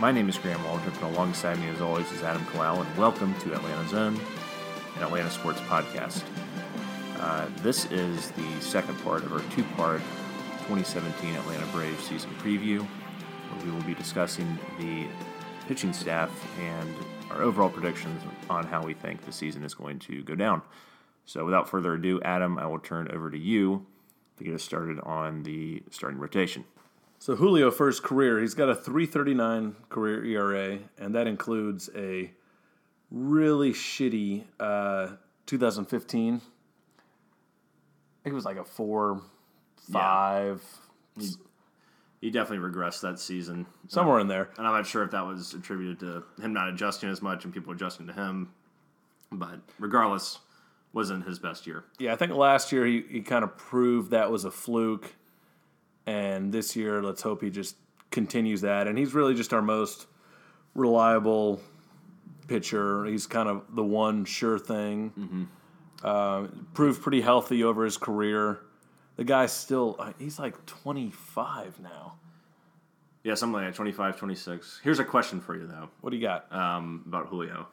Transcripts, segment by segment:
My name is Graham Waldrop, and alongside me, as always, is Adam Kalal, and welcome to Atlanta Zone, an Atlanta sports podcast. Uh, this is the second part of our two part 2017 Atlanta Braves season preview, where we will be discussing the pitching staff and our overall predictions on how we think the season is going to go down. So, without further ado, Adam, I will turn over to you to get us started on the starting rotation. So Julio for his career, he's got a 3.39 career ERA, and that includes a really shitty uh, 2015. I think it was like a four, five, He definitely regressed that season. somewhere in there. And I'm not sure if that was attributed to him not adjusting as much and people adjusting to him. But regardless, wasn't his best year. Yeah, I think last year he, he kind of proved that was a fluke, and this year let's hope he just continues that. And he's really just our most reliable pitcher. He's kind of the one sure thing. Uh, proved pretty healthy over his career. The guy's still he's like 25 now. Yeah, something like that, 25, 26. Here's a question for you, though, What do you got? um, about Julio.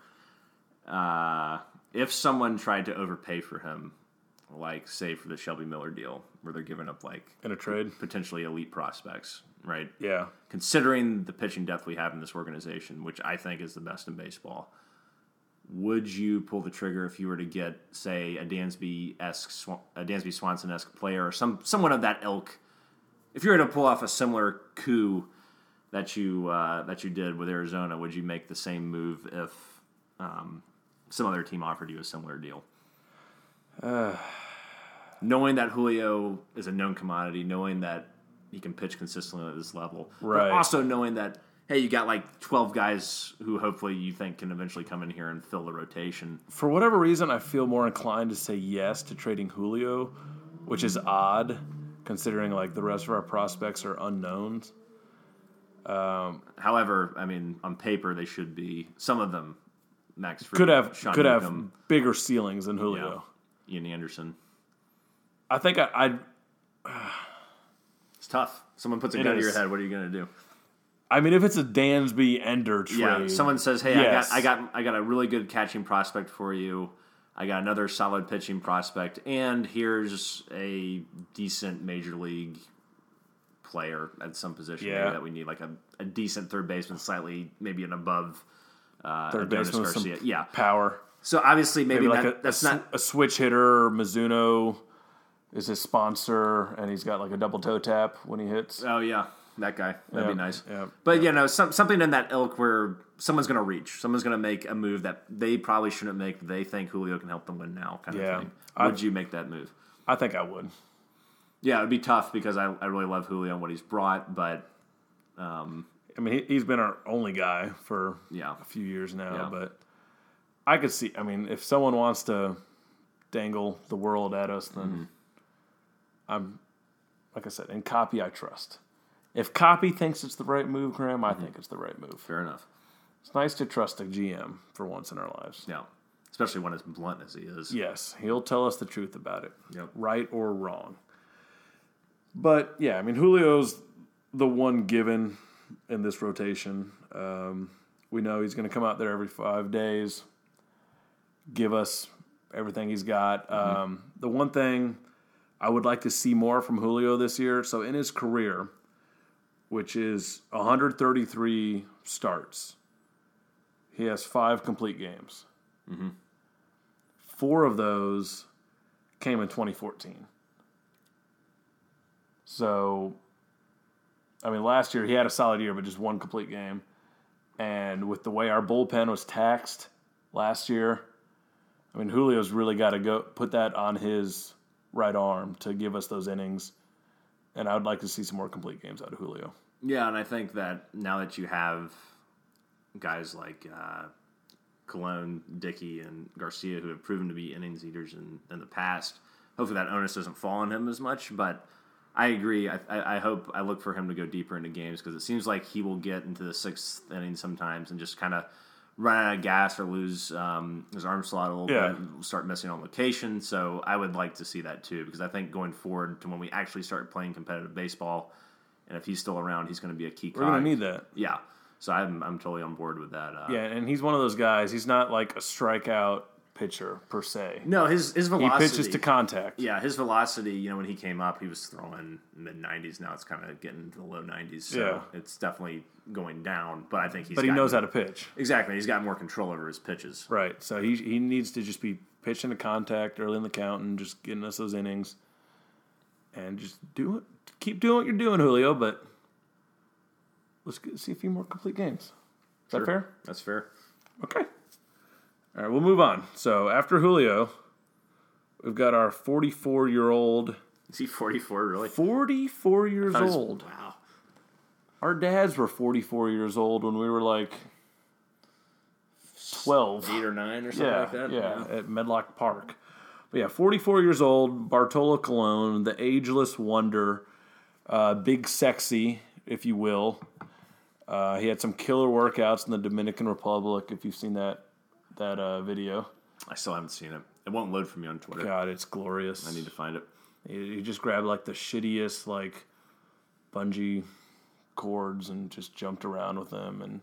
Uh, if someone tried to overpay for him, like, say, for the Shelby Miller deal, where they're giving up, like, In a trade? potentially elite prospects, right? Yeah. considering the pitching depth we have in this organization, which I think is the best in baseball, would you pull the trigger if you were to get, say, a Dansby esque, a Dansby Swanson esque player, or some someone of that ilk? If you were to pull off a similar coup that you uh, that you did with Arizona, would you make the same move if um, some other team offered you a similar deal? knowing that Julio is a known commodity, knowing that he can pitch consistently at this level, Right. but also knowing that hey, you got like twelve guys who hopefully you think can eventually come in here and fill the rotation. For whatever reason, I feel more inclined to say yes to trading Julio, which is odd considering like the rest of our prospects are unknowns. Um, However, I mean, on paper they should be some of them. Max Fried, Could have Sean could have Newcomb, bigger ceilings than Julio. Ian Anderson. I think I, I'd It's tough. Someone puts a gun to your head. What are you going to do? I mean if it's a Dansby Ender trade. Yeah, someone says, "Hey, Yes. I got I got I got a really good catching prospect for you. I got another solid pitching prospect, and here's a decent major league player at some position Yeah. that we need, like a, a decent third baseman, slightly maybe an above uh, third Adonis baseman Garcia. Yeah. power. So obviously, maybe, Maybe like that, a, that's a, not. a switch hitter, Mizuno is his sponsor and he's got like a double toe tap when he hits. Oh yeah, that guy. That'd Yeah, be nice. yeah, but you know, some, something in that ilk where someone's going to reach, someone's going to make a move that they probably shouldn't make. They think Julio can help them win now, kind Yeah. of thing. I- Would you make that move? I think I would. Yeah, it'd be tough because I, I really love Julio and what he's brought, but um, I mean, he, he's been our only guy for yeah, a few years now, Yeah. but I could see. I mean, if someone wants to dangle the world at us, then Mm-hmm. I'm, like I said, in Coppy I trust. If Coppy thinks it's the right move, Graham, Mm-hmm. I think it's the right move. fair enough. It's nice to trust a GM for once in our lives. Yeah, especially when as blunt as he is. Yes, he'll tell us the truth about it, Yep. right or wrong. But yeah, I mean, Julio's the one given in this rotation. Um, we know he's going to come out there every five days, give us everything he's got. Um, the one thing I would like to see more from Julio this year, so in his career, which is 133 starts, he has five complete games. Four of those came in 2014. So, I mean, last year he had a solid year, but just one complete game. And with the way our bullpen was taxed last year, I mean, Julio's really got to go put that on his right arm to give us those innings. And I would like to see some more complete games out of Julio. Yeah, and I think that now that you have guys like uh, Colon, Dickey, and Garcia who have proven to be innings eaters in, in the past, hopefully that onus doesn't fall on him as much. But I agree. I, I, I hope I look for him to go deeper into games because it seems like he will get into the sixth inning sometimes and just kind of run out of gas or lose um, his arm slot a little Yeah. bit, start missing on location. So I would like to see that too because I think going forward to when we actually start playing competitive baseball, and if he's still around, he's going to be a key. We're gonna need that. Yeah, so I'm I'm totally on board with that. Uh, Yeah, and he's one of those guys. He's not like a strikeout pitcher per se. No, his his velocity. He pitches to contact. Yeah, his velocity. You know, when he came up, he was throwing mid nineties. Now it's kind of getting to the low nineties. So Yeah. it's definitely going down. But I think he's. But he gotten- knows how to pitch. exactly. He's got more control over his pitches. Right. So he he needs to just be pitching to contact early in the count and just getting us those innings. And just do it. Keep doing what you're doing, Julio, but let's get, see a few more complete games. Is that fair? That's fair. Okay. All right, we'll move on. So after Julio, we've got our 44 year old, Is he forty four? Really? 44 years was- old. Wow. Our dads were 44 years old when we were like 12. Eight or nine or something Yeah, like that. yeah, at Medlock Park. But yeah, 44 years old, Bartolo Colon, the ageless wonder, uh, big sexy, if you will. Uh, he had some killer workouts in the Dominican Republic. If you've seen that that uh, video, I still haven't seen it. It won't load for me on Twitter. God, it's glorious. I need to find it. He, he just grabbed like the shittiest like bungee cords and just jumped around with them, and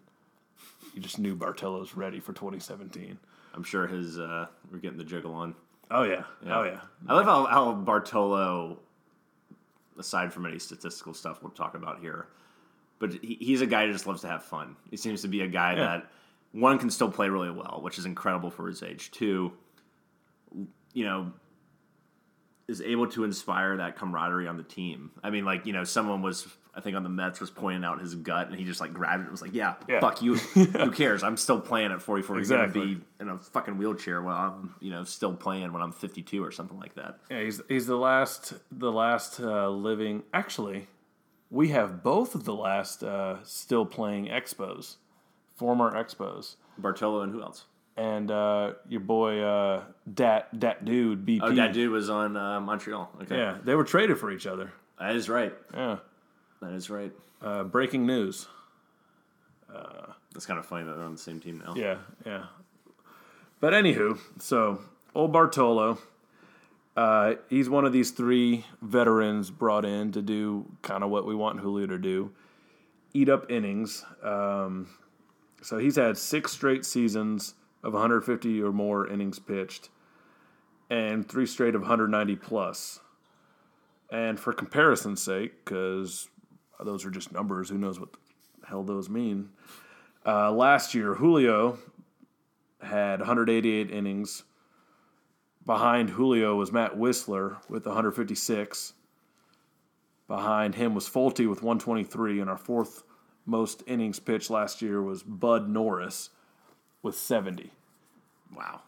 you just knew Bartolo's ready for 2017. I'm sure his. Uh, we're getting the jiggle on. Oh yeah, oh yeah. I love how, how Bartolo, aside from any statistical stuff we'll talk about here, but he, he's a guy who just loves to have fun. He seems to be a guy Yeah. that one can still play really well, which is incredible for his age. Two, you know, is able to inspire that camaraderie on the team. I mean, like you know, someone was I think on the Mets was pointing out his gut, and he just like grabbed it and was like, "Yeah, Yeah. fuck you. Who cares? I'm still playing at 44. You're Exactly. gonna be in a fucking wheelchair while I'm you know still playing when I'm 52 or something like that." Yeah, he's he's the last the last uh, living. Actually, we have both of the last uh, still playing Expos, former Expos, Bartolo and who else? and uh, your boy uh, Dat Dat dude BP. Oh, that dude was on uh, Montreal. Okay, Yeah, they were traded for each other. that is right. Yeah. That is right. Uh, breaking news. That's kind of funny that they're on the same team now. Yeah, yeah. But anywho, so old Bartolo, uh, he's one of these three veterans brought in to do kind of what we want Julio to do, eat up innings. Um, so he's had six straight seasons of 150 or more innings pitched, and three straight of 190 plus. And for comparison's sake, because those are just numbers, who knows what the hell those mean? Uh, last year, Julio had 188 innings. Behind Julio was Matt Wisler with 156. Behind him was Folty with 123, and our fourth most innings pitched last year was Bud Norris with 70. Wow.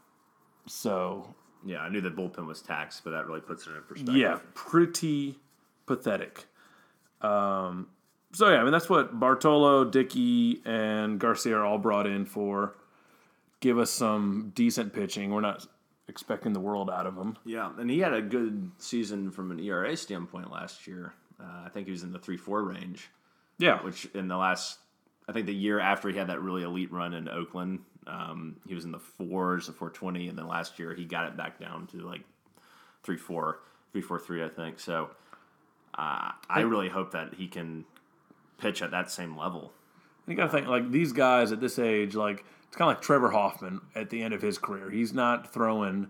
So, Yeah, I knew the bullpen was taxed, but that really puts it in perspective. yeah, pretty pathetic. Um, so, yeah, I mean, that's what Bartolo, Dickey, and Garcia are all brought in for. Give us some decent pitching. We're not expecting the world out of them. Yeah, and he had a good season from an ERA standpoint last year. Uh, I think he was in the three four range, Yeah, which in the last, I think the year after he had that really elite run in Oakland, um, he was in the fours, the four twenty, and then last year he got it back down to like three four, three four three, I think. So uh, I really hope that he can pitch at that same level. you got to think like these guys at this age, like it's kind of like Trevor Hoffman at the end of his career. He's not throwing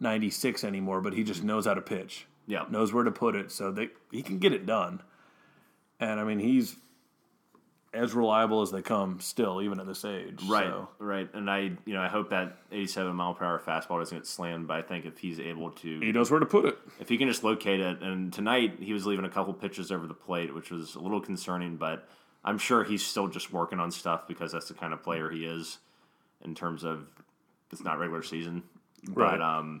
96 anymore, but he just knows how to pitch. Yeah. knows where to put it, so they he can get it done. And I mean, he's as reliable as they come still, even at this age. Right, So, right, and I, you know, I hope that 87 mile per hour fastball doesn't get slammed. But I think if he's able to, he knows where to put it. if he can just locate it, and tonight he was leaving a couple pitches over the plate, which was a little concerning. But I'm sure he's still just working on stuff because that's the kind of player he is. In terms of, it's not regular season, Right. but um,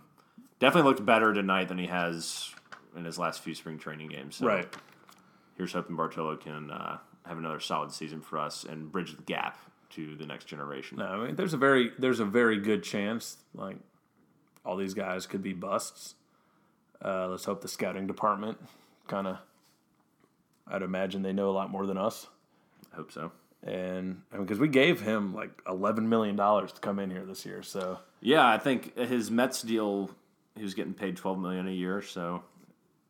definitely looked better tonight than he has in his last few spring training games. So Right. Here's hoping Bartolo can uh, have another solid season for us and bridge the gap to the next generation. No, I mean, there's a very there's a very good chance like all these guys could be busts. Uh, let's hope the scouting department kind of. I'd imagine they know a lot more than us, I hope so. and I mean, because we gave him like eleven million dollars to come in here this year, so Yeah, I think his Mets deal, he was getting paid twelve million a year, so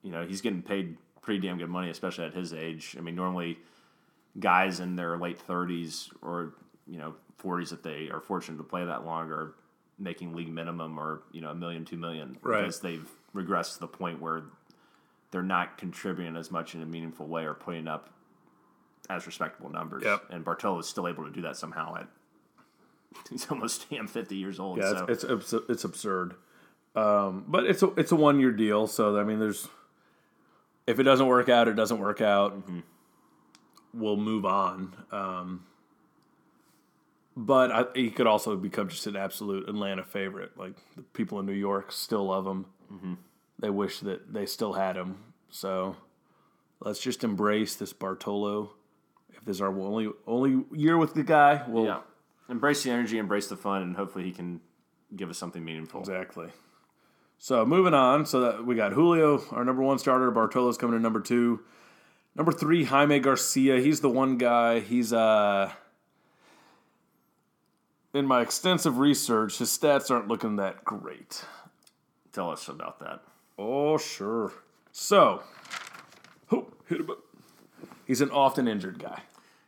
you know he's getting paid pretty damn good money, especially at his age. I mean, normally guys in their late 30s or you know 40s if they are fortunate to play that long are making league minimum or you know a million, two million Right. because they've regressed to the point where they're not contributing as much in a meaningful way or putting up as respectable numbers. Yep. And Bartolo is still able to do that somehow at he's almost damn 50 years old. Yeah, so. it's, it's it's it's absurd. Um, but it's a it's a one year deal, so I mean, there's if it doesn't work out, it doesn't work out. We'll move on. Um, but I, he could also become just an absolute Atlanta favorite. Like the people in New York still love him. They wish that they still had him. So let's just embrace this Bartolo. If this is our only only year with the guy, we'll yeah. Embrace the energy, embrace the fun, and hopefully he can give us something meaningful. Exactly. So moving on, so that we got Julio, our number one starter. Bartolo's coming in number two. Number three, Jaime Garcia. He's the one guy. He's uh in my extensive research, his stats aren't looking that great. Tell us about that. Oh sure. So, oh, hit him up. He's an often injured guy.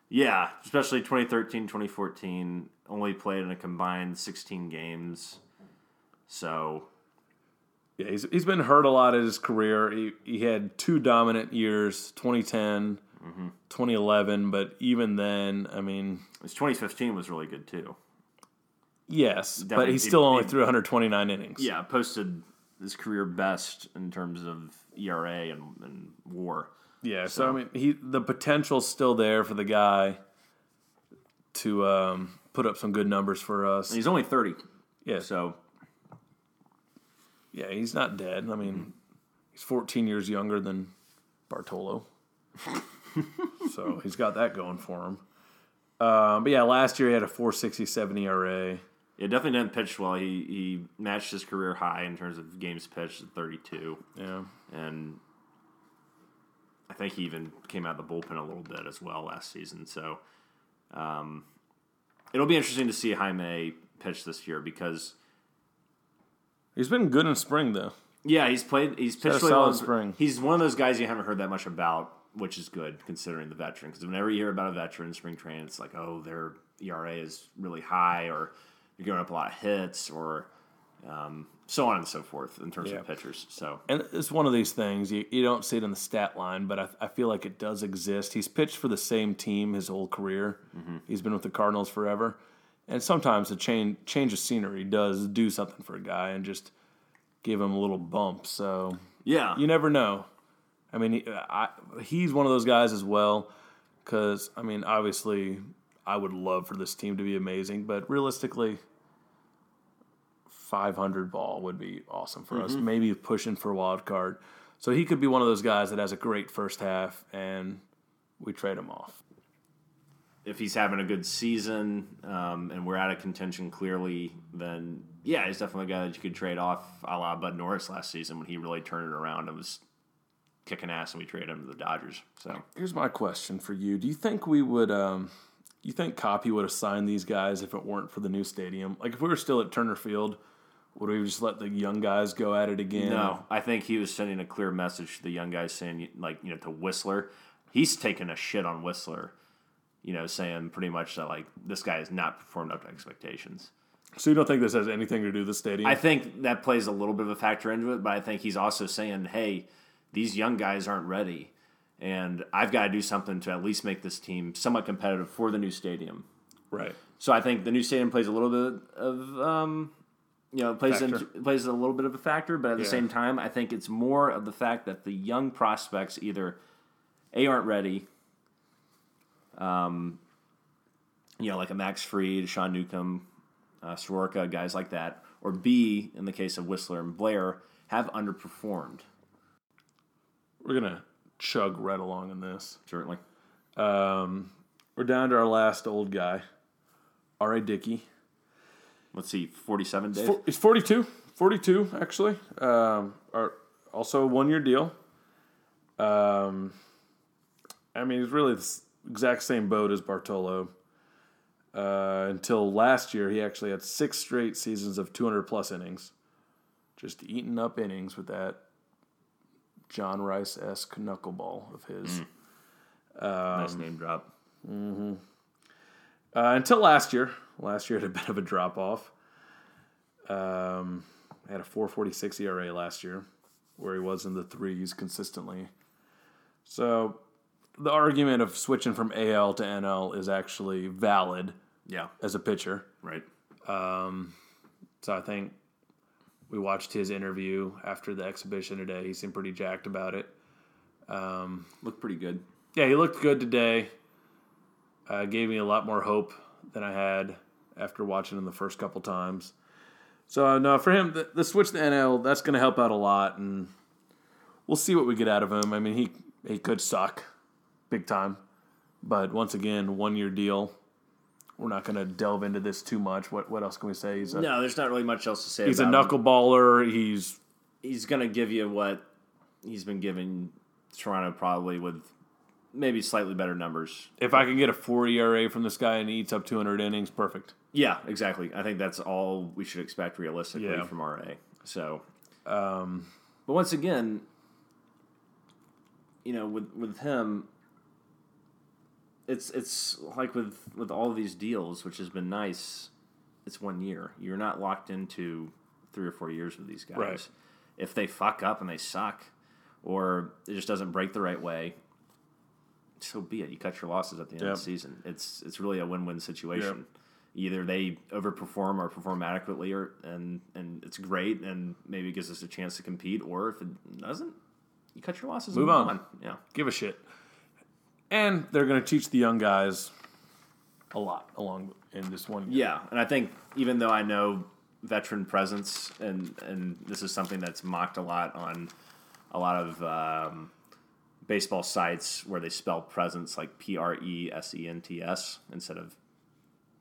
Yeah, especially 2013, 2014. Only played in a combined 16 games. So, Yeah, he's, he's been hurt a lot in his career. He, he had two dominant years, 2010, 2011, but even then, I mean, his 2015 was really good too. yes, but Definitely- he still he- only he- threw 129 innings. Yeah, posted his career best in terms of ERA and, and WAR. Yeah, so, I mean, he the potential's still there for the guy to um, put up some good numbers for us. And he's only 30. Yeah, So, yeah, he's not dead. I mean, he's 14 years younger than Bartolo, so he's got that going for him. Um, but yeah, last year he had a 4.67 ERA. yeah, definitely didn't pitch well. He, he matched his career high in terms of games pitched at 32. Yeah, and I think he even came out of the bullpen a little bit as well last season. So um, it'll be interesting to see Jaime pitch this year because he's been good in spring though. yeah, he's played. He's pitched really solid well. spring. He's one of those guys you haven't heard that much about, which is good considering the veteran. Because whenever you hear about a veteran in spring training, it's like, oh, their ERA is really high, or you're giving up a lot of hits, or um, so on and so forth in terms Yeah. of pitchers. So And it's one of these things you, you don't see it in the stat line, but I, I feel like it does exist. He's pitched for the same team his whole career. He's been with the Cardinals forever, and sometimes a change change of scenery does do something for a guy and just give him a little bump. So yeah, you never know. I mean, he, I, he's one of those guys as well. Because I mean, obviously, I would love for this team to be amazing, but realistically, 500 ball would be awesome for us. Mm-hmm. Maybe pushing for a wild card. So he could be one of those guys that has a great first half, and we trade him off. If he's having a good season um, and we're out of contention clearly, then yeah, he's definitely a guy that you could trade off a la Bud Norris last season when he really turned it around and was kicking ass and we traded him to the Dodgers. So Here's my question for you: Do you think we would? Um, you think Coppy would have signed these guys if it weren't for the new stadium? Like if we were still at Turner Field, would we just let the young guys go at it again? no, I think he was sending a clear message to the young guys saying like you know to Wisler, he's taking a shit on Wisler. You know, saying pretty much that like this guy has not performed up to expectations. So you don't think this has anything to do with the stadium? I think that plays a little bit of a factor into it, but I think he's also saying, hey, these young guys aren't ready. And I've got to do something to at least make this team somewhat competitive for the new stadium. right. So I think the new stadium plays a little bit of, um, you know, plays into, plays a little bit of a factor. But at the Yeah. same time, I think it's more of the fact that the young prospects either a aren't ready, um, you know, like a Max Fried, Sean Newcomb, uh, Soroka, guys like that, or B, in the case of Wisler and Blair, have underperformed. We're gonna chug right along in this. Certainly. Um, we're down to our last old guy, R.A. Dickey. Let's see, forty-seven days. Four, he's 42. 42, actually. Um, are also a one year deal. Um, I mean, he's really the s- exact same boat as Bartolo. Uh, until last year, he actually had six straight seasons of 200 plus innings. Just eating up innings with that John Rice esque knuckleball of his. nice name drop. Uh, until last year, last year had a bit of a drop off. Um, had a 4.46 ERA last year, where he was in the threes consistently. So the argument of switching from AL to NL is actually valid Yeah, as a pitcher. right. So I think we watched his interview after the exhibition today. He seemed pretty jacked about it. Looked pretty good. Yeah, he looked good today. Uh, gave me a lot more hope than I had after watching him the first couple times. So uh, no, for him, the, the switch to NL that's going to help out a lot, and we'll see what we get out of him. I mean, he he could suck big time, but once again, one year deal. We're not going to delve into this too much. What what else can we say? He's a, No, there's not really much else to say. he's a about him. knuckleballer. He's He's gonna give you what he's been giving Toronto, probably with maybe slightly better numbers. if I can get a four ERA from this guy and he eats up 200 innings, perfect. Yeah, exactly. I think that's all we should expect realistically Yeah. from RA. So, um, but once again, you know, with with him, it's it's like with with all of these deals, which has been nice. It's one year. You're not locked into three or four years with these guys. Right. If they fuck up and they suck, or it just doesn't break the right way, so be it. You cut your losses at the end Yep. of the season. It's it's really a win win situation. Either they overperform or perform adequately, or and and it's great, and maybe it gives us a chance to compete. Or if it doesn't, you cut your losses. Move and on. Yeah, give a shit. And they're going to teach the young guys a lot along in this one. year. yeah. And I think even though I know veteran presence, and and this is something that's mocked a lot on a lot of um, baseball sites where they spell presence like P R E S E N T S instead of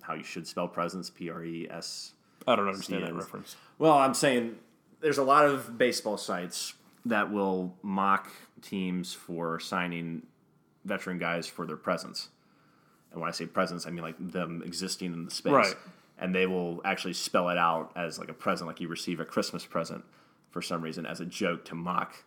how you should spell presence P R E S. I don't understand that reference. Well, I'm saying there's a lot of baseball sites that will mock teams for signing veteran guys for their presence. And when I say presence, I mean like them existing in the space. Right. And they will actually spell it out as like a present, like you receive a Christmas present for some reason as a joke to mock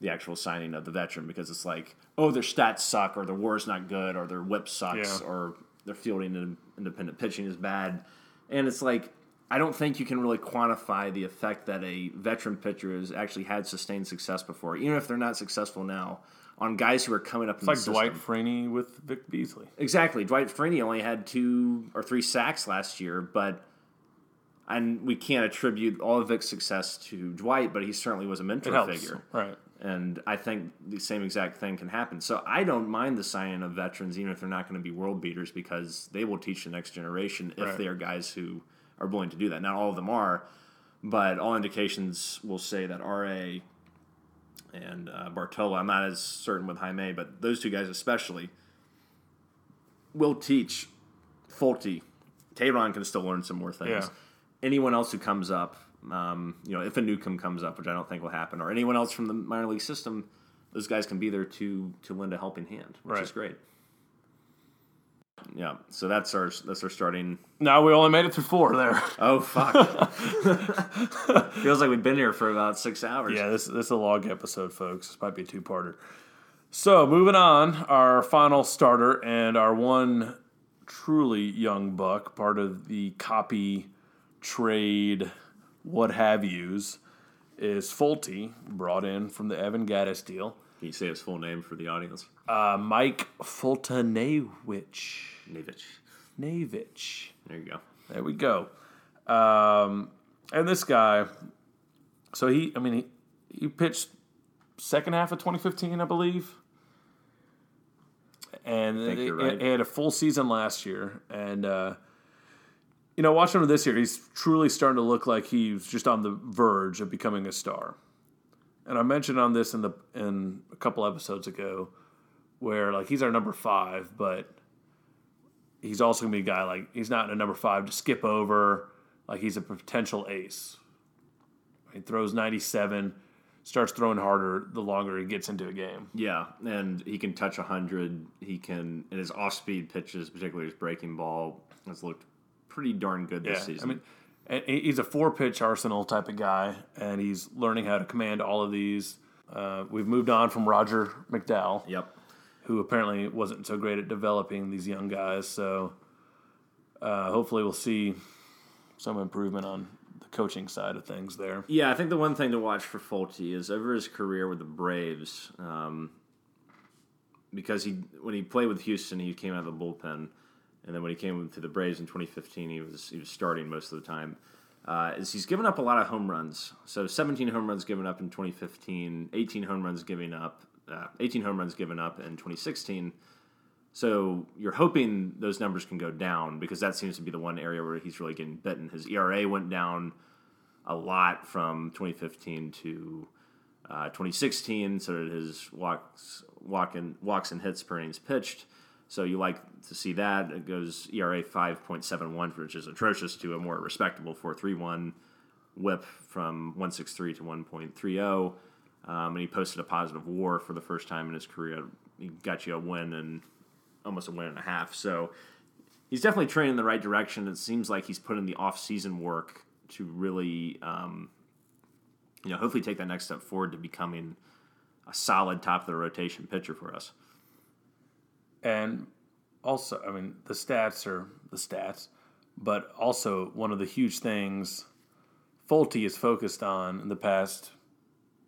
the actual signing of the veteran because it's like, oh, their stats suck, or their war is not good, or their whip sucks, Yeah. or their fielding and independent pitching is bad. And it's like, I don't think you can really quantify the effect that a veteran pitcher has actually had sustained success before, even if they're not successful now, on guys who are coming up in It's like. Dwight Freeney with Vic Beasley. Exactly. Dwight Freeney only had two or three sacks last year, but and we can't attribute all of Vic's success to Dwight, but he certainly was a mentor figure. Right. And I think the same exact thing can happen. So I don't mind the signing of veterans, even if they're not going to be world beaters, because they will teach the next generation if Right. they are guys who are willing to do that. Not all of them are, but all indications will say that RA and uh, Bartolo, I'm not as certain with Jaime, but those two guys especially will teach Folty. Teheran can still learn some more things. Yeah. Anyone else who comes up, um, you know, if a Newcomb comes up, which I don't think will happen, or anyone else from the minor league system, those guys can be there to to lend a helping hand, which Right. is great. Yeah, so that's our that's our starting. Now we only made it through four there. Oh fuck! Feels like we've been here for about six hours. yeah, this, this is a long episode, folks. This might be a two parter. So, moving on, our final starter and our one truly young buck, part of the Coppy trade, what have yous, is Folty, brought in from the Evan Gattis deal. Can you say his full name for the audience? Uh, Mike Foltynewicz. Nevich. Navich. There you go. There we go. Um, and this guy, so he, I mean, he, he pitched second half of 2015, I believe. And think he, right. he had a full season last year. And, uh, you know, watching him this year, he's truly starting to look like he's just on the verge of becoming a star. And I mentioned on this in the in a couple episodes ago, where like he's our number five, but he's also gonna be a guy like he's not a number five to skip over. Like he's a potential ace. He throws ninety seven, starts throwing harder the longer he gets into a game. Yeah, and he can touch 100. He can, and his off speed pitches, particularly his breaking ball, has looked pretty darn good this Yeah, season. I mean, and he's a four pitch arsenal type of guy, and he's learning how to command all of these. Uh, we've moved on from Roger McDowell, Yep. Who apparently wasn't so great at developing these young guys. So uh, hopefully we'll see some improvement on the coaching side of things there. Yeah, I think the one thing to watch for Folty is over his career with the Braves, um, because he when he played with Houston, he came out of the bullpen, and then when he came to the Braves in 2015, he was he was starting most of the time. Uh, is he's given up a lot of home runs. So 17 home runs given up in 2015, 18 home runs giving up, uh, 18 home runs given up in 2016. So you're hoping those numbers can go down because that seems to be the one area where he's really getting bitten. His ERA went down a lot from 2015 to uh, 2016. So did his walks, walk walks and hits per innings pitched. So you like to see that. It goes ERA 5.71, which is atrocious, to a more respectable 4.31. Whip from 1.63 to 1.30. Um, and he posted a positive WAR for the first time in his career. He got you a win and almost a win and a half. So he's definitely trending in the right direction. It seems like he's put in the off-season work to really, um, you know, hopefully take that next step forward to becoming a solid top of the rotation pitcher for us. And also, I mean, the stats are the stats, but also one of the huge things Folty is focused on in the past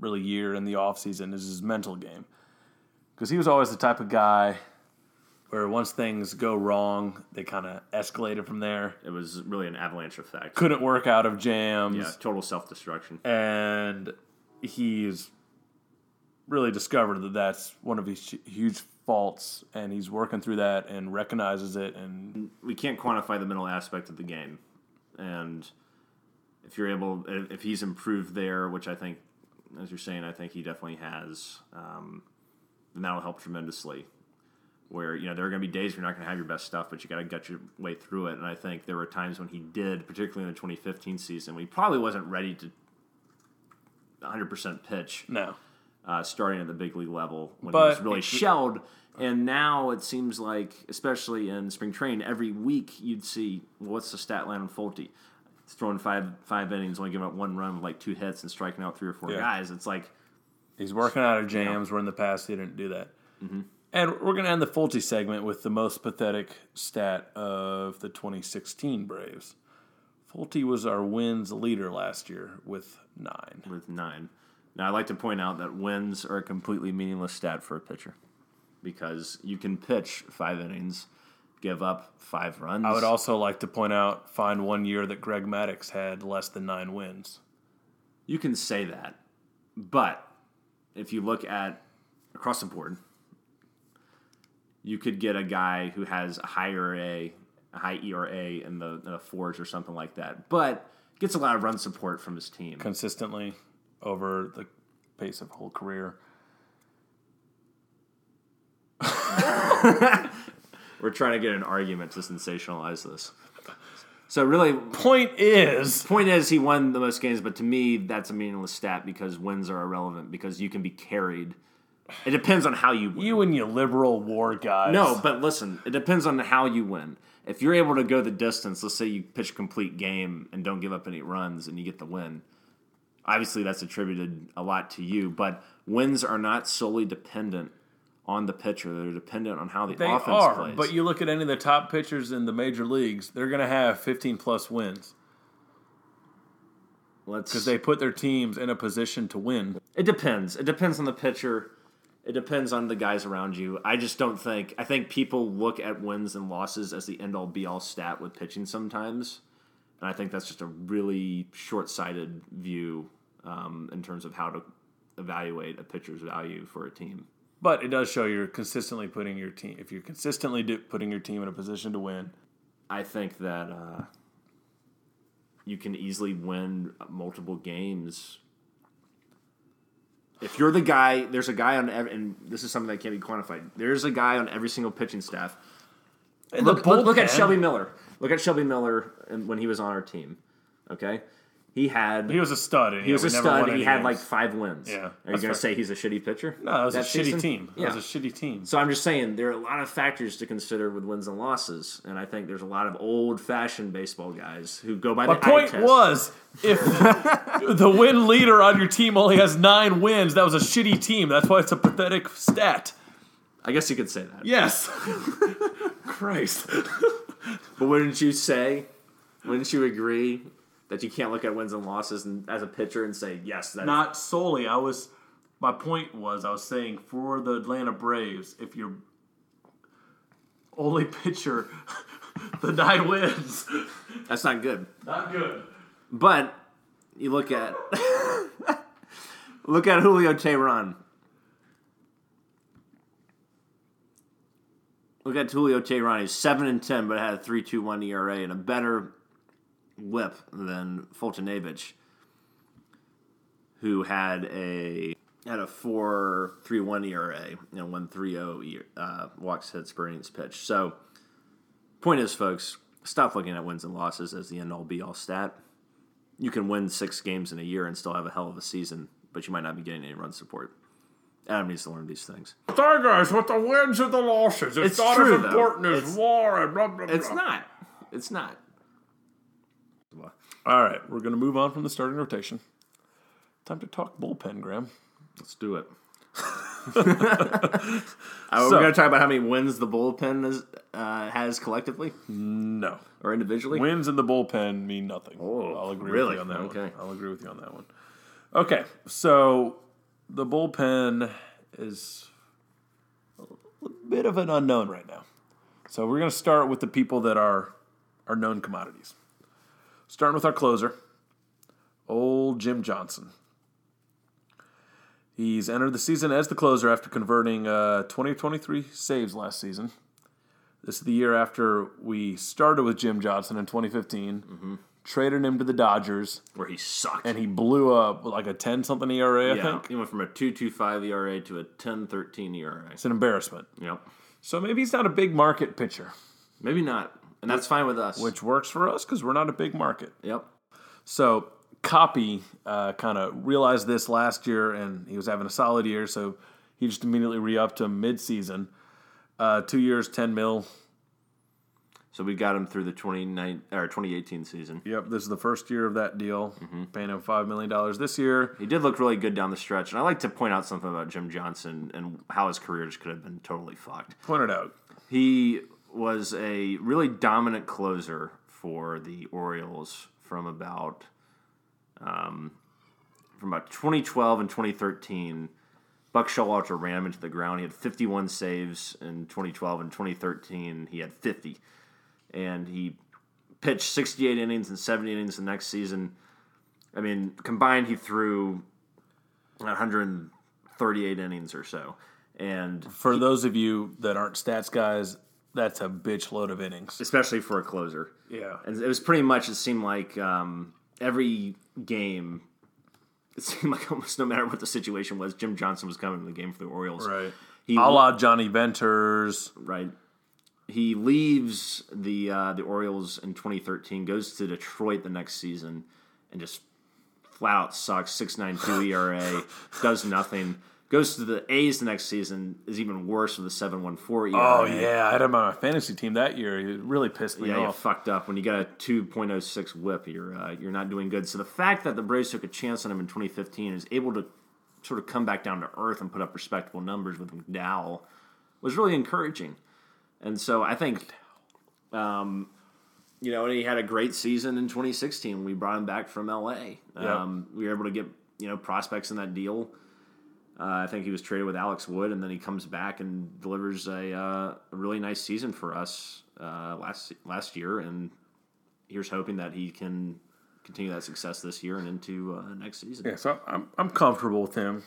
really year in the offseason is his mental game. Because he was always the type of guy where once things go wrong, they kind of escalated from there. It was really an avalanche effect. Couldn't work out of jams. Yeah, total self-destruction. and he's really discovered that that's one of his huge faults, and he's working through that and recognizes it. And we can't quantify the mental aspect of the game, and if you're able, if he's improved there, which I think, as you're saying, I think he definitely has, um, then that'll help tremendously. Where you know there are going to be days you're not going to have your best stuff, but you got to get your way through it. And I think there were times when he did, particularly in the 2015 season, when he probably wasn't ready to 100% pitch no, uh, starting at the big league level when But he was really it- shelled. And now it seems like, especially in spring training, every week you'd see well, what's the stat line on Folty? Throwing five five innings, only giving up one run with like two hits and striking out three or four Yeah. guys. It's like he's working out of jams. Where in the past he didn't do that. Mm-hmm. And we're going to end the Folty segment with the most pathetic stat of the 2016 Braves. Folty was our wins leader last year with nine. with nine. Now I'd like to point out that wins are a completely meaningless stat for a pitcher because you can pitch five innings, give up five runs. I would also like to point out, find one year that Greg Maddux had less than nine wins. You can say that, but if you look at across the board, you could get a guy who has a higher A, a high ERA in the, in the fours or something like that, but gets a lot of run support from his team. consistently over the pace of a whole career. We're trying to get an argument to sensationalize this. So really, Point is, point is he won the most games, but to me that's a meaningless stat because wins are irrelevant because you can be carried. It depends on how you win. you and your liberal war guys. No, but listen, it depends on how you win. If you're able to go the distance, let's say you pitch a complete game and don't give up any runs and you get the win. Obviously, that's attributed a lot to you, but wins are not solely dependent on the pitcher. They're dependent on how the they offense are. plays. But you look at any of the top pitchers in the major leagues; they're going to have 15 plus wins Let's, because they put their teams in a position to win. It depends. It depends on the pitcher. It depends on the guys around you. I just don't think. I think people look at wins and losses as the end all be all stat with pitching sometimes, and I think that's just a really short sighted view um, in terms of how to evaluate a pitcher's value for a team. But it does show you're consistently putting your team. If you're consistently do, putting your team in a position to win, I think that uh, you can easily win multiple games. If you're the guy, there's a guy on, every, and this is something that can't be quantified. There's a guy on every single pitching staff. Look, look, look at Shelby Miller. Look at Shelby Miller when he was on our team. Okay, He had He was a stud. And he was a stud. and He had like five wins. Yeah, Are you that's going fair. to say he's a shitty pitcher? No, it was that a shitty team. Yeah. It was a shitty team. So I'm just saying there are a lot of factors to consider with wins and losses, and I think there's a lot of old-fashioned baseball guys who go by My the point was, if the win leader on your team only has nine wins, that was a shitty team. That's why it's a pathetic stat. I guess you could say that. Yes. Christ. But wouldn't you say? Wouldn't you agree that you can't look at wins and losses and, as a pitcher and say yes? That's, Not solely. I was. My point was, I was saying for the Atlanta Braves, if your only pitcher, the nine wins, that's not good. not good. But you look at look at Julio Teheran. Look at Julio Teheran. He's seven and ten, but had a three two one ERA and a better WHIP than Fultonavich, who had a had a four three one ERA and one three zero uh, walks hits per innings pitch. So, point is, folks, stop looking at wins and losses as the end all be all stat you can win six games in a year and still have a hell of a season, but you might not be getting any run support. Adam needs to learn these things. Sorry, guys, with the wins and the losses, it's, It's not true, as though. important as It's- war and blah, blah, blah. It's not. It's not. All right, we're going to move on from the starting rotation. Time to talk bullpen, Graham. Let's do it. Are we So- going to talk about how many wins the bullpen is, uh, has collectively No. or individually? Wins in the bullpen mean nothing. Oh, I'll agree really? with you on that one. Okay. I'll agree with you on that one. Okay, so the bullpen is a bit of an unknown right now. So we're going to start with the people that are are known commodities. Starting with our closer, old Jim Johnson. He's entered the season as the closer after converting uh, 2023 saves last season. This is the year after we started with Jim Johnson in 2015, traded him to the Dodgers, Where he sucked. and he blew up like a 10 something ERA, I think. he went from a 2.25 ERA to a 10.13 ERA. It's an embarrassment. Yep. So maybe he's not a big market pitcher, Maybe not, and that's fine with us. which works for us because we're not a big market. yep. So Coppy uh, kind of realized this last year, and he was having a solid year, so he just immediately re-upped him mid-season. Uh, two years, 10 mil. So we got him through the 29 or 2018 season. Yep, this is the first year of that deal. Paying him $5 million this year. He did look really good down the stretch, and I like to point out something about Jim Johnson and how his career just could have been totally fucked. Point it out. He was a really dominant closer for the Orioles from about um, from about 2012 and 2013. Buck Showalter ran him into the ground. He had 51 saves in 2012 and 2013. He had 50, and he pitched 68 innings and 70 innings the next season. I mean, combined, he threw 138 innings or so. And For those of you that aren't stats guys, that's a bitch load of innings. especially for a closer. Yeah. And it was pretty much, it seemed like um, every game, it seemed like almost no matter what the situation was, Jim Johnson was coming to the game for the Orioles. Right. He, A la Jonny Venters. right. He leaves the uh, the Orioles in 2013, goes to Detroit the next season, and just flat out sucks. 6.92 ERA, does nothing. Goes to the A's the next season, is even worse with a 7.14 ERA. Oh, yeah. I had him on my fantasy team that year. He really pissed me Yeah, off. fucked up. When you got a 2.06 whip, you're uh, you're not doing good. So the fact that the Braves took a chance on him in 2015 and is able to sort of come back down to earth and put up respectable numbers with McDowell was really encouraging. And so I think, um, you know, and he had a great season in 2016 when we brought him back from LA. Um, We were able to get you know prospects in that deal. Uh, I think he was traded with Alex Wood, and then he comes back and delivers a, uh, a really nice season for us uh, last last year. And here's hoping that he can continue that success this year and into uh, next season. Yeah, so I'm, I'm comfortable with him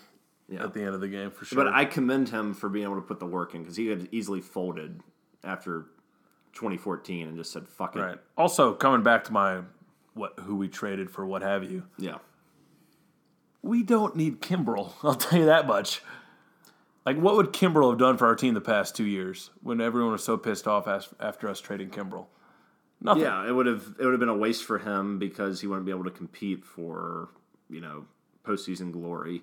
Yeah. at the end of the game for sure. But I commend him for being able to put the work in because he had easily folded after 2014 and just said "fuck it." right. Also, coming back to my what who we traded for what have you, Yeah, we don't need Kimbrel. I'll tell you that much. Like, what would Kimbrel have done for our team the past two years when everyone was so pissed off after us trading Kimbrel? Nothing. Yeah, it would have it would have been a waste for him because he wouldn't be able to compete for you know postseason glory.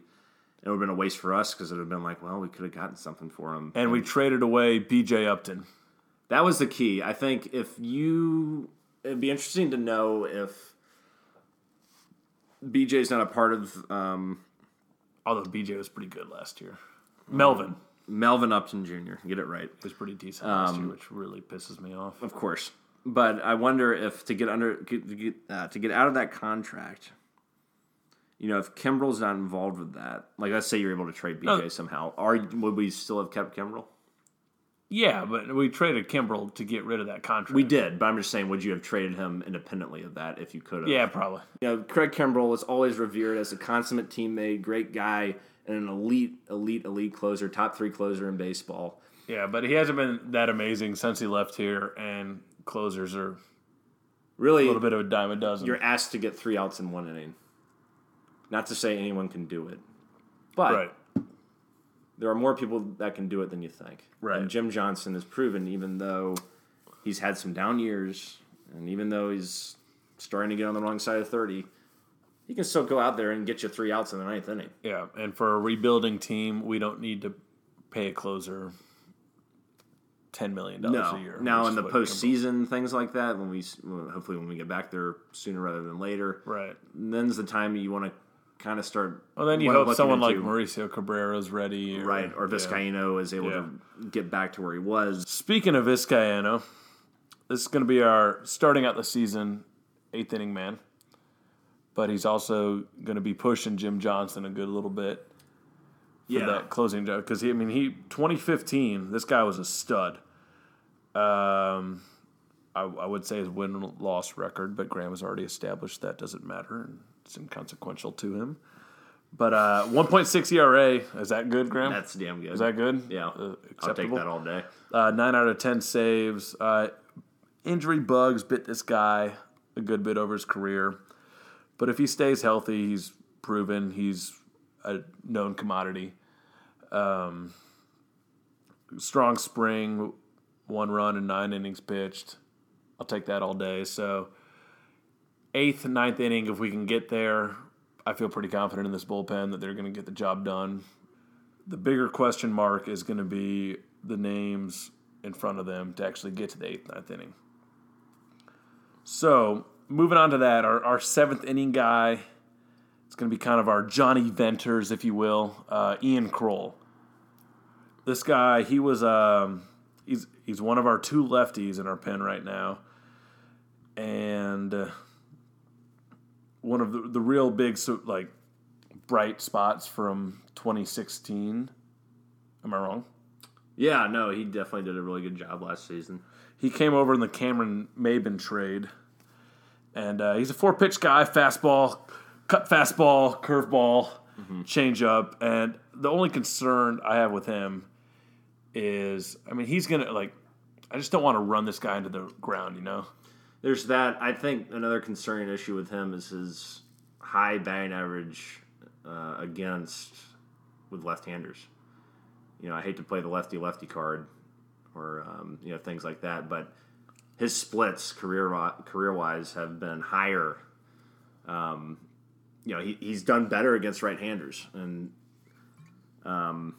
It would have been a waste for us because it would have been like, well, we could have gotten something for him. And we traded away B.J. Upton. That was the key. I think if you, it'd be interesting to know if BJ's not a part of um, Although B.J. was pretty good last year. Melvin Melvin Upton Jr. Get it right, was pretty decent last year, which really pisses me off. of course. But I wonder if to get under get, to get uh, to get out of that contract, you know, if Kimbrel's not involved with that, like let's say you're able to trade BJ No. somehow, are would we still have kept Kimbrel? Yeah, but we traded Kimbrel to get rid of that contract. We did, but I'm just saying, would you have traded him independently of that if you could have? Yeah, probably. You know, Craig Kimbrel was always revered as a consummate teammate, great guy, and an elite, elite, elite closer, top three closer in baseball. Yeah, but he hasn't been that amazing since he left here, and closers are really a little bit of a dime a dozen. you're asked to get three outs in one inning. Not to say anyone can do it, but right. There are more people that can do it than you think. Right. And Jim Johnson has proven, even though he's had some down years, and even though he's starting to get on the wrong side of thirty, he can still go out there and get you three outs in the ninth inning. Yeah, and for a rebuilding team, we don't need to pay a closer ten million dollars No. a year. Now in the postseason, things like that, when we well, hopefully when we get back there sooner rather than later, right? then's the time you want to kind of start. Well, then you lo- hope someone like into- Mauricio Cabrera's ready, or, right or yeah. Vizcaino is able Yeah. to get back to where he was. Speaking of Vizcaino, this is going to be our starting out the season eighth inning man, but he's also going to be pushing Jim Johnson a good little bit for Yeah, that closing job because he, I mean, he 2015, this guy was a stud. Um, I, I would say his win loss record, but Graham has already established that doesn't matter and it's inconsequential to him. But uh, 1.6 ERA is that good, Graham? that's damn good. is that good? yeah, Uh, I'll take that all day. Uh, nine out of ten saves. Uh, injury bugs bit this guy a good bit over his career, but if he stays healthy, he's proven he's a known commodity. Um, strong spring, one run and nine innings pitched. I'll take that all day. So eighth, ninth inning, if we can get there, I feel pretty confident in this bullpen that they're going to get the job done. The bigger question mark is going to be the names in front of them to actually get to the eighth, ninth inning. So, moving on to that, our, our seventh inning guy, it's going to be kind of our Jonny Venters, if you will, uh, Ian Krol. This guy, he was, um, he's, he's one of our two lefties in our pen right now. And uh, one of the, the real big, so, like, bright spots from 2016. Am I wrong? Yeah, no, he definitely did a really good job last season. He came over in the Cameron Maybin trade, and uh, he's a four pitch guy: fastball, cut fastball, curveball, changeup. And the only concern I have with him is, I mean, he's gonna like. I just don't want to run this guy into the ground, you know. There's that. I think another concerning issue with him is his high batting average uh, against with left-handers. You know, I hate to play the lefty-lefty card or um, you know things like that, but his splits career career-wise have been higher. Um, you know, he, he's done better against right-handers, and um,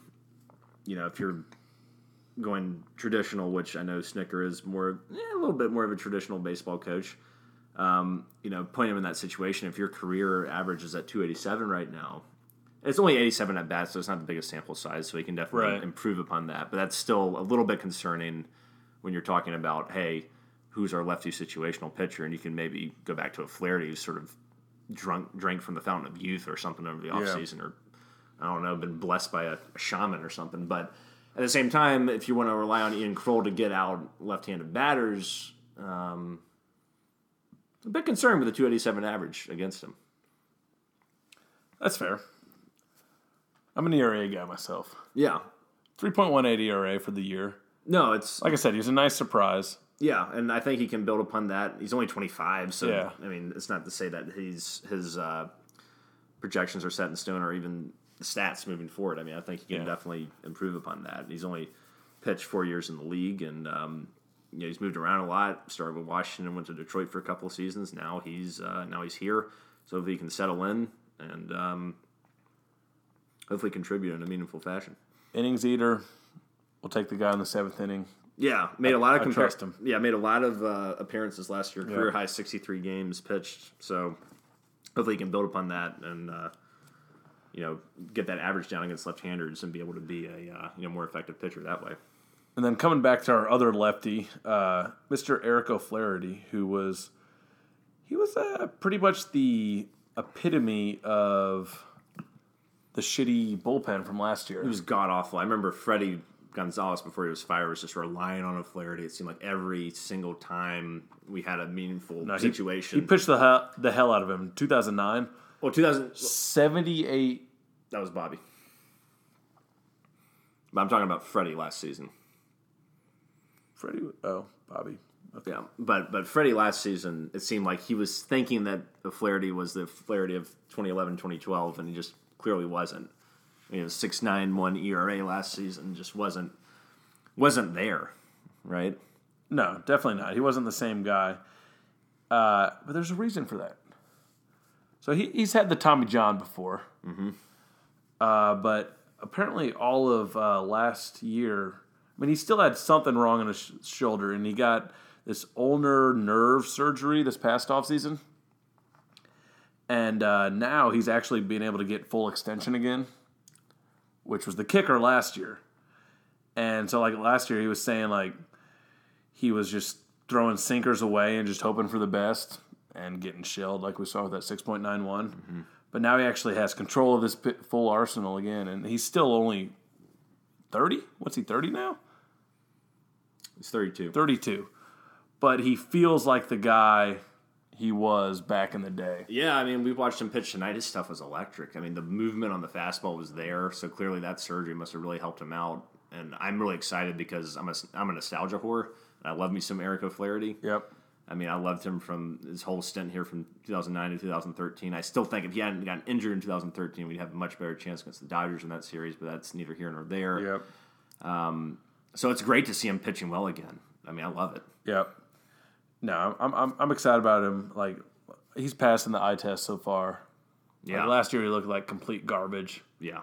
you know if you're going traditional, which I know Snitker is more, eh, a little bit more of a traditional baseball coach. Um, you know, putting him in that situation, if your career average is at 287 right now, it's only 87 at bats, so it's not the biggest sample size, so he can definitely Right. improve upon that. But that's still a little bit concerning when you're talking about, hey, who's our lefty situational pitcher, and you can maybe go back to a Flaherty who's sort of drunk, drank from the fountain of youth or something over the offseason, or I don't know, been blessed by a, a shaman or something. But at the same time, if you want to rely on Ian Krol to get out left-handed batters, um, a bit concerned with the 287 average against him. That's fair. I'm an ERA guy myself. Yeah. 3.18 ERA for the year. No, it's Like I said, he's a nice surprise. yeah, and I think he can build upon that. He's only 25, so Yeah. I mean, it's not to say that he's his uh, projections are set in stone or even stats moving forward. I mean, I think he can Yeah. definitely improve upon that. He's only pitched four years in the league, and um, you know he's moved around a lot. Started with Washington, went to Detroit for a couple of seasons. Now he's uh, now he's here. So if he can settle in and um, hopefully contribute in a meaningful fashion. Innings eater. We'll take the guy in the seventh inning. Yeah, made a lot of compar- trust him. Yeah, made a lot of uh, appearances last year. Career high sixty three games pitched. So hopefully he can build upon that and uh, you know get that average down against left handers and be able to be a uh, you know more effective pitcher that way. And then coming back to our other lefty, uh, Mr. Eric O'Flaherty, who was he was uh, pretty much the epitome of the shitty bullpen from last year. He was god awful. I remember Fredi Gonzalez before he was fired was just relying on O'Flaherty. It seemed like every single time we had a meaningful No, he- situation. He, pitched the hell, the hell out of him. 2009, well, 2078. that was Bobby. But I'm talking about Freddie last season. Freddie, oh, Bobby. Okay. Yeah, but but Freddie last season, it seemed like he was thinking that the Flaherty was the Flaherty of 2011, 2012, and he just clearly wasn't. I mean, it was six nine one ERA last season, just wasn't wasn't there, right? No, definitely not. He wasn't the same guy. Uh, but there's a reason for that. So he, he's had the Tommy John before. Mm-hmm. Uh, but apparently, all of uh, last year, I mean, he still had something wrong in his sh- shoulder, and he got this ulnar nerve surgery this past off season. And uh, now he's actually being able to get full extension again, which was the kicker last year. And so, like last year, he was saying like he was just throwing sinkers away and just hoping for the best and getting shelled, like we saw with that six point nine one. Mm-hmm. But now he actually has control of his full arsenal again, and he's still only thirty. What's he thirty now? He's 32. Thirty two. But he feels like the guy he was back in the day. Yeah, I mean, we've watched him pitch tonight. His stuff was electric. I mean, the movement on the fastball was there, so clearly that surgery must have really helped him out. And I'm really excited because I'm a I'm a nostalgia whore. And I love me some Eric O'Flaherty. Yep. I mean, I loved him from his whole stint here from 2009 to 2013. I still think if he hadn't gotten injured in 2013, we'd have a much better chance against the Dodgers in that series. But that's neither here nor there. Yep. Um, so it's great to see him pitching well again. I mean, I love it. Yep. No, I'm I'm I'm excited about him. Like he's passing the eye test so far. Like, Yeah, last year he looked like complete garbage. yeah.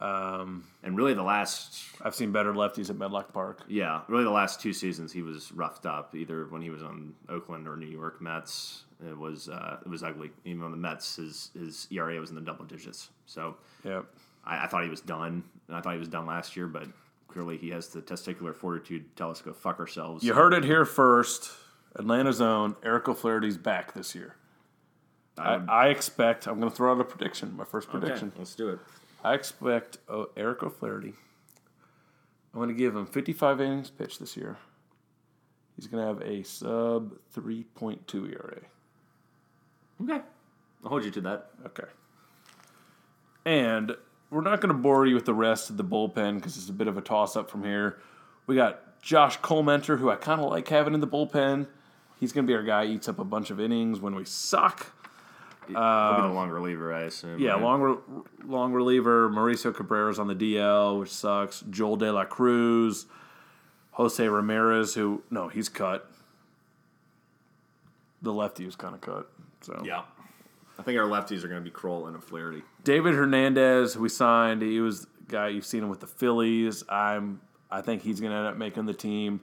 Um, and really, the last I've seen better lefties at Medlock Park. Yeah, really, the last two seasons he was roughed up. Either when he was on Oakland or New York Mets, it was uh, it was ugly. Even on the Mets, his his ERA was in the double digits. So Yep. I, I thought he was done, and I thought he was done last year. But clearly, he has the testicular fortitude to tell us to go fuck ourselves. You heard it here first. Atlanta's own Eric O'Flaherty's back this year. I, I expect. I'm going to throw out a prediction. My first Okay, prediction. let's do it. I expect oh, Eric O'Flaherty. I'm going to give him 55 innings pitched this year. He's going to have a sub 3.2 ERA. Okay, I'll hold you to that. Okay. And we're not going to bore you with the rest of the bullpen because it's a bit of a toss up from here. We got Josh Collmenter, who I kind of like having in the bullpen. He's going to be our guy. Eats up a bunch of innings when we suck. He'll be the long reliever, I assume. Um, Yeah, right? long re- long reliever. Mauricio Cabrera's on the DL, which sucks. Joel De La Cruz, Jose Ramirez, who no, he's cut. The lefty was kind of cut. So Yeah, I think our lefties are going to be Krol and Flaherty. David Hernandez, we signed. He was guy you've seen him with the Phillies. I'm. I think he's going to end up making the team.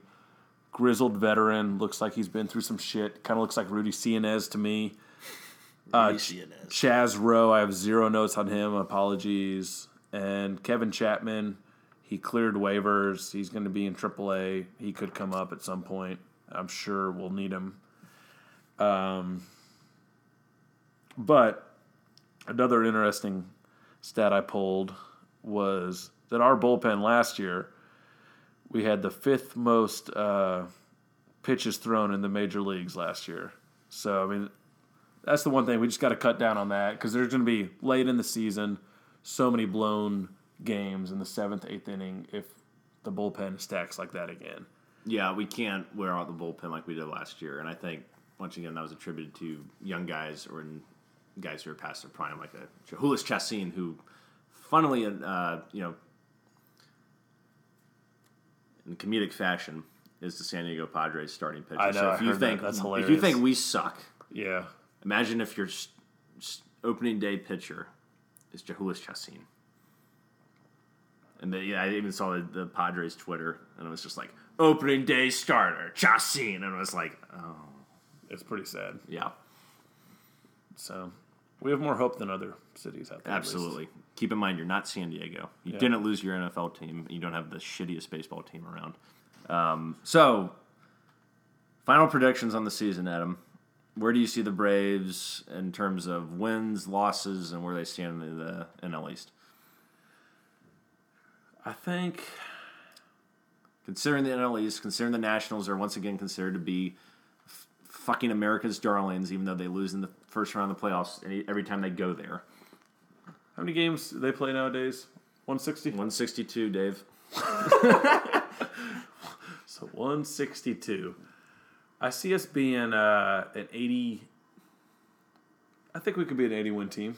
Grizzled veteran, looks like he's been through some shit. Kind of looks like Rudy Cianez to me. Uh, Chaz Roe, I have zero notes on him. Apologies. And Kevin Chapman, he cleared waivers. He's going to be in AAA. He could come up at some point. I'm sure we'll need him. Um, but another interesting stat I pulled was that our bullpen last year, we had the fifth most uh, pitches thrown in the major leagues last year. So, I mean, that's the one thing we just got to cut down on that because there's going to be late in the season so many blown games in the seventh, eighth inning if the bullpen stacks like that again. Yeah, we can't wear out the bullpen like we did last year, and I think once again that was attributed to young guys or guys who are past their prime, like a Jhoulys Chacin, who, funnily, uh, you know, in comedic fashion, is the San Diego Padres starting pitcher. I know, So I if you heard that. think That's if you think we suck, Yeah. Imagine if your opening day pitcher is Jhoulys Chacin. And the, yeah, I even saw the, the Padres Twitter, and it was just like opening day starter Chacin, and I was like, oh It's pretty sad. yeah, So we have more hope than other cities out there. absolutely. Keep in mind, you're not San Diego. You Yeah. didn't lose your NFL team. You don't have the shittiest baseball team around. Um, so, final predictions on the season, Adam. Where do you see the Braves in terms of wins, losses, and where they stand in the NL East? I think Considering the NL East, considering the Nationals are once again considered to be f- fucking America's darlings, even though they lose in the first round of the playoffs every time they go there. how many games do they play nowadays? 160? 162, Dave. So 162. I see us being uh, an 80. I think we could be an 81 team.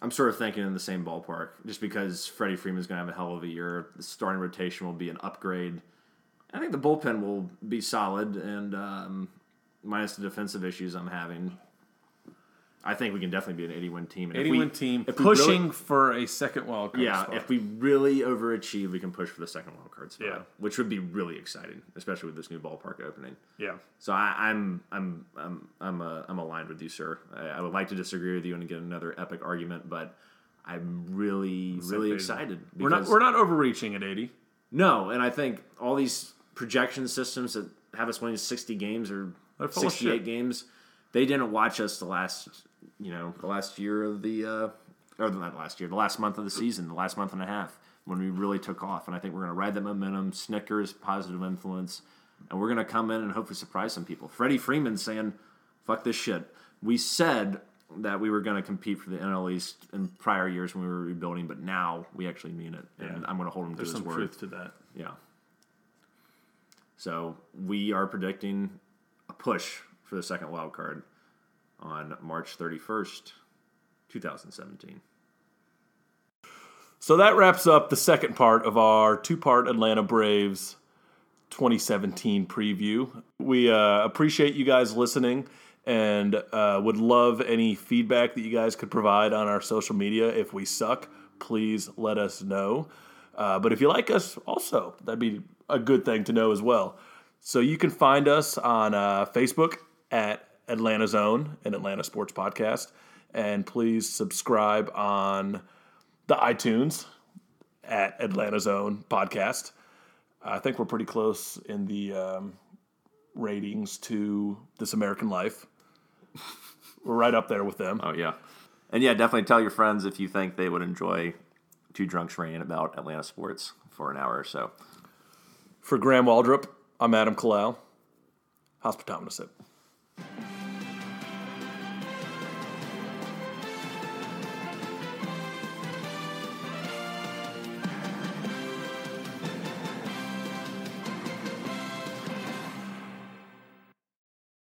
I'm sort of thinking in the same ballpark, just because Freddie Freeman's going to have a hell of a year. The starting rotation will be an upgrade. I think the bullpen will be solid, and um, minus the defensive issues I'm having, I think we can definitely be an 80 win team. And if 80 we- win team pushing really- for a second wild card yeah, spot. if we really overachieve, we can push for the second wild card spot, Yeah. which would be really exciting, especially with this new ballpark opening. yeah. So I, I'm I'm I'm I'm uh, I'm aligned with you, sir. I, I would like to disagree with you and get another epic argument, but I'm really really page. excited. We're not we're not overreaching at 80. no, and I think all these projection systems that have us winning 60 games or They're full of 68 shit. games, they didn't watch us the last you know the last year of the uh, or not last year, the last month of the season, the last month and a half when we really took off, and I think we're going to ride that momentum. Snitker's positive influence, and we're going to come in and hopefully surprise some people. Freddie Freeman saying, "Fuck this shit." We said that we were going to compete for the NL East in prior years when we were rebuilding, but now we actually mean it, and Yeah. I'm going to hold him There's to his some word. truth to that. Yeah. So we are predicting a push for the second wild card on March 31st, 2017. So that wraps up the second part of our two part Atlanta Braves 2017 preview. We uh, appreciate you guys listening and uh, would love any feedback that you guys could provide on our social media. If we suck, please let us know. Uh, but if you like us, also, that'd be a good thing to know as well. So you can find us on uh, Facebook at Atlanta Zone an Atlanta Sports Podcast. And please subscribe on the iTunes at Atlanta Zone Podcast. I think we're pretty close in the um, ratings to This American Life. We're right up there with them. Oh, yeah. And yeah, definitely tell your friends if you think they would enjoy Two Drunks Ranting about Atlanta sports for an hour or so. For Graham Waldrop, I'm Adam Kalal. Hospitometer sip.